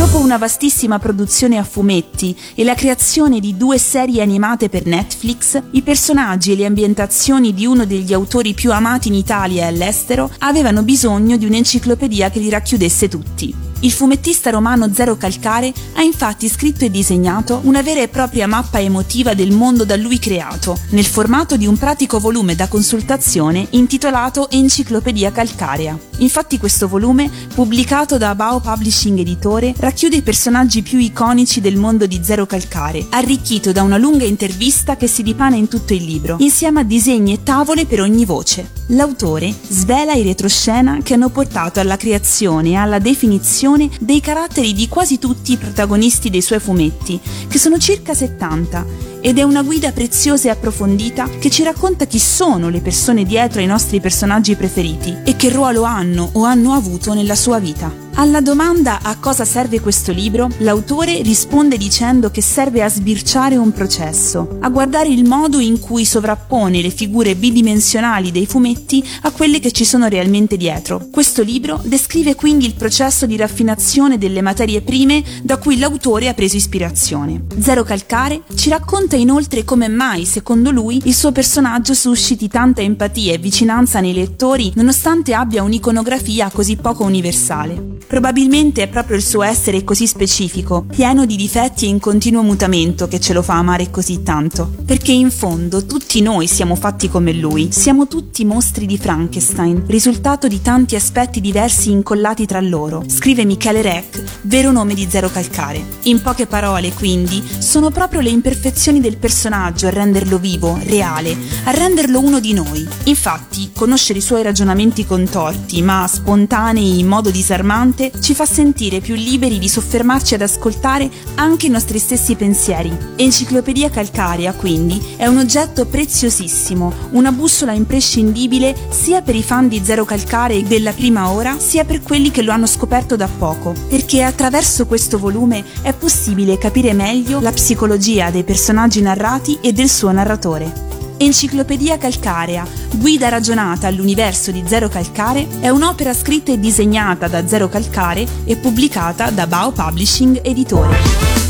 Dopo una vastissima produzione a fumetti e la creazione di due serie animate per Netflix, i personaggi e le ambientazioni di uno degli autori più amati in Italia e all'estero avevano bisogno di un'enciclopedia che li racchiudesse tutti. Il fumettista romano Zero Calcare ha infatti scritto e disegnato una vera e propria mappa emotiva del mondo da lui creato, nel formato di un pratico volume da consultazione intitolato Enciclopedia Calcarea. Infatti questo volume, pubblicato da Bao Publishing Editore, racchiude i personaggi più iconici del mondo di Zero Calcare, arricchito da una lunga intervista che si dipana in tutto il libro, insieme a disegni e tavole per ogni voce. L'autore svela i retroscena che hanno portato alla creazione e alla definizione dei caratteri di quasi tutti i protagonisti dei suoi fumetti, che sono circa 70, ed è una guida preziosa e approfondita che ci racconta chi sono le persone dietro ai nostri personaggi preferiti e che ruolo hanno o hanno avuto nella sua vita. Alla domanda a cosa serve questo libro, l'autore risponde dicendo che serve a sbirciare un processo, a guardare il modo in cui sovrappone le figure bidimensionali dei fumetti a quelle che ci sono realmente dietro. Questo libro descrive quindi il processo di raffinazione delle materie prime da cui l'autore ha preso ispirazione. Zero Calcare ci racconta inoltre come mai, secondo lui, il suo personaggio susciti tanta empatia e vicinanza nei lettori nonostante abbia un'iconografia così poco universale. Probabilmente è proprio il suo essere così specifico, pieno di difetti e in continuo mutamento che ce lo fa amare così tanto. Perché in fondo tutti noi siamo fatti come lui, siamo tutti mostri di Frankenstein, risultato di tanti aspetti diversi incollati tra loro, scrive Michele Reck, vero nome di Zero Calcare. In poche parole, quindi, sono proprio le imperfezioni del personaggio a renderlo vivo, reale, a renderlo uno di noi. Infatti, conoscere i suoi ragionamenti contorti, ma spontanei in modo disarmante, ci fa sentire più liberi di soffermarci ad ascoltare anche i nostri stessi pensieri. Enciclopedia Calcarea, quindi, è un oggetto preziosissimo, una bussola imprescindibile sia per i fan di Zero Calcare della prima ora, sia per quelli che lo hanno scoperto da poco, perché attraverso questo volume è possibile capire meglio la psicologia dei personaggi narrati e del suo narratore. Enciclopedia Calcarea, guida ragionata all'universo di Zero Calcare, è un'opera scritta e disegnata da Zero Calcare e pubblicata da Bao Publishing Editore.